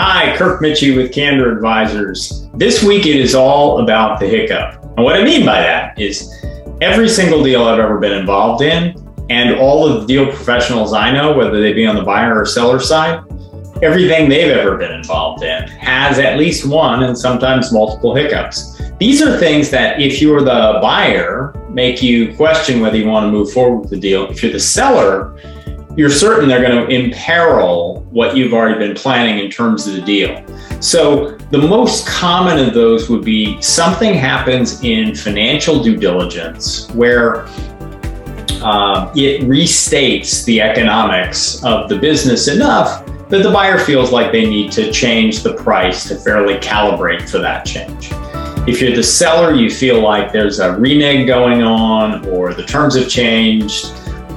Hi, Kirk Mitchie with Candor Advisors. This week it is all about the hiccup. And what I mean by that is every single deal I've ever been involved in, and all of the deal professionals I know, whether they be on the buyer or seller side, everything they've ever been involved in has at least one and sometimes multiple hiccups. These are things that, if you're the buyer, make you question whether you want to move forward with the deal. If you're the seller, you're certain they're going to imperil what you've already been planning in terms of the deal. So, the most common of those would be something happens in financial due diligence where uh, it restates the economics of the business enough that the buyer feels like they need to change the price to fairly calibrate for that change. If you're the seller, you feel like there's a renege going on or the terms have changed.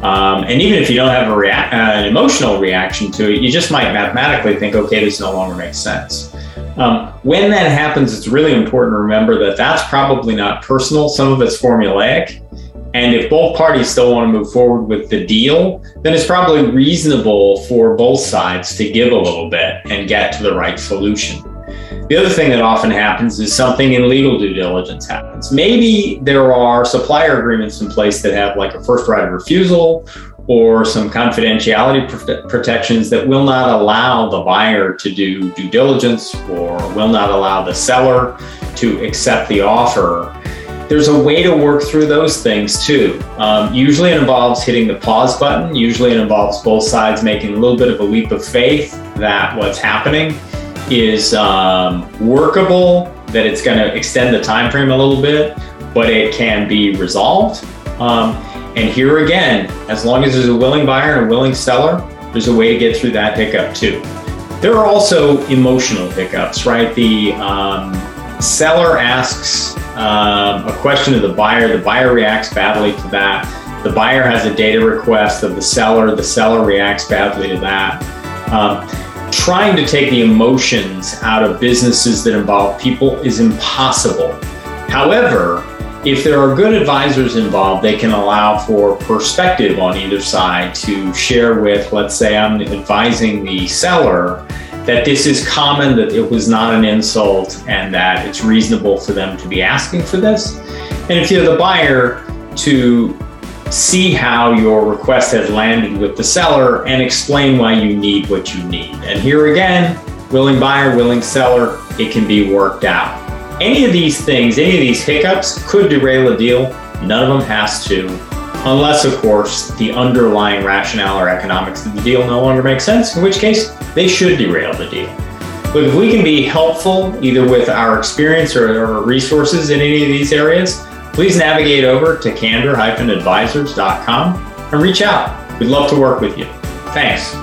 Um, and even if you don't have a rea- uh, an emotional reaction to it, you just might mathematically think, okay, this no longer makes sense. Um, when that happens, it's really important to remember that that's probably not personal. Some of it's formulaic. And if both parties still want to move forward with the deal, then it's probably reasonable for both sides to give a little bit and get to the right solution. The other thing that often happens is something in legal due diligence happens. Maybe there are supplier agreements in place that have like a first right of refusal or some confidentiality pr- protections that will not allow the buyer to do due diligence or will not allow the seller to accept the offer there's a way to work through those things too. Um, usually it involves hitting the pause button. Usually it involves both sides making a little bit of a leap of faith that what's happening is um, workable, that it's going to extend the time frame a little bit, but it can be resolved. Um, and here again, as long as there's a willing buyer and a willing seller, there's a way to get through that hiccup too. There are also emotional hiccups, right? The um, seller asks um, a question of the buyer, the buyer reacts badly to that. The buyer has a data request of the seller, the seller reacts badly to that. Um, trying to take the emotions out of businesses that involve people is impossible. However, if there are good advisors involved, they can allow for perspective on either side to share with, let's say, I'm advising the seller that this is common, that it was not an insult, and that it's reasonable for them to be asking for this. And if you're the buyer, to see how your request has landed with the seller and explain why you need what you need. And here again, willing buyer, willing seller, it can be worked out. Any of these things, any of these hiccups could derail a deal. None of them has to, unless, of course, the underlying rationale or economics of the deal no longer makes sense, in which case they should derail the deal. But if we can be helpful either with our experience or, or resources in any of these areas, please navigate over to candor-advisors.com and reach out. We'd love to work with you. Thanks.